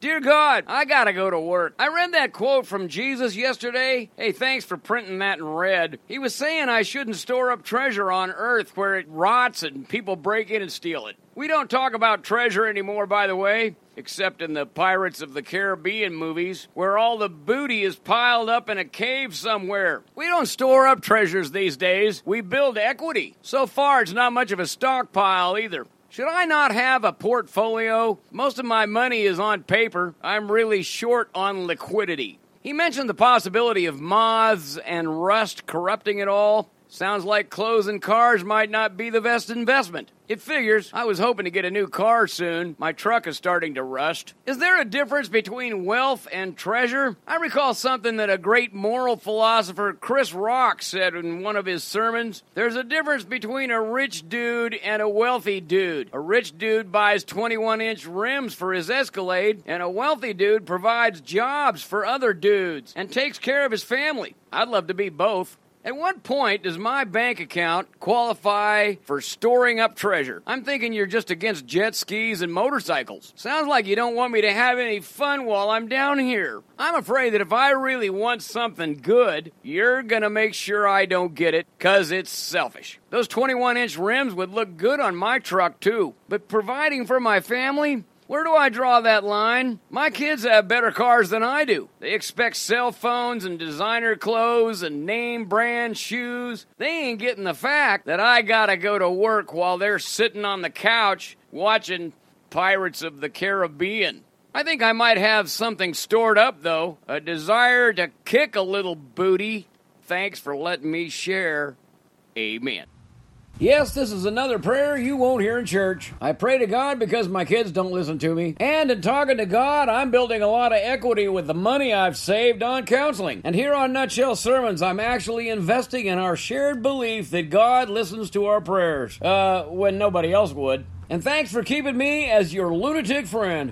Dear God, I gotta go to work. I read that quote from Jesus yesterday. Hey, thanks for printing that in red. He was saying I shouldn't store up treasure on earth where it rots and people break in and steal it. We don't talk about treasure anymore, by the way, except in the Pirates of the Caribbean movies, where all the booty is piled up in a cave somewhere. We don't store up treasures these days, we build equity. So far, it's not much of a stockpile either. Should I not have a portfolio? Most of my money is on paper. I'm really short on liquidity. He mentioned the possibility of moths and rust corrupting it all. Sounds like clothes and cars might not be the best investment. It figures. I was hoping to get a new car soon. My truck is starting to rust. Is there a difference between wealth and treasure? I recall something that a great moral philosopher, Chris Rock, said in one of his sermons. There's a difference between a rich dude and a wealthy dude. A rich dude buys 21 inch rims for his Escalade, and a wealthy dude provides jobs for other dudes and takes care of his family. I'd love to be both. At what point does my bank account qualify for storing up treasure? I'm thinking you're just against jet skis and motorcycles. Sounds like you don't want me to have any fun while I'm down here. I'm afraid that if I really want something good, you're gonna make sure I don't get it, cause it's selfish. Those 21 inch rims would look good on my truck too, but providing for my family, where do I draw that line? My kids have better cars than I do. They expect cell phones and designer clothes and name brand shoes. They ain't getting the fact that I gotta go to work while they're sitting on the couch watching Pirates of the Caribbean. I think I might have something stored up, though a desire to kick a little booty. Thanks for letting me share. Amen. Yes, this is another prayer you won't hear in church. I pray to God because my kids don't listen to me. And in talking to God, I'm building a lot of equity with the money I've saved on counseling. And here on Nutshell Sermons, I'm actually investing in our shared belief that God listens to our prayers. Uh, when nobody else would. And thanks for keeping me as your lunatic friend.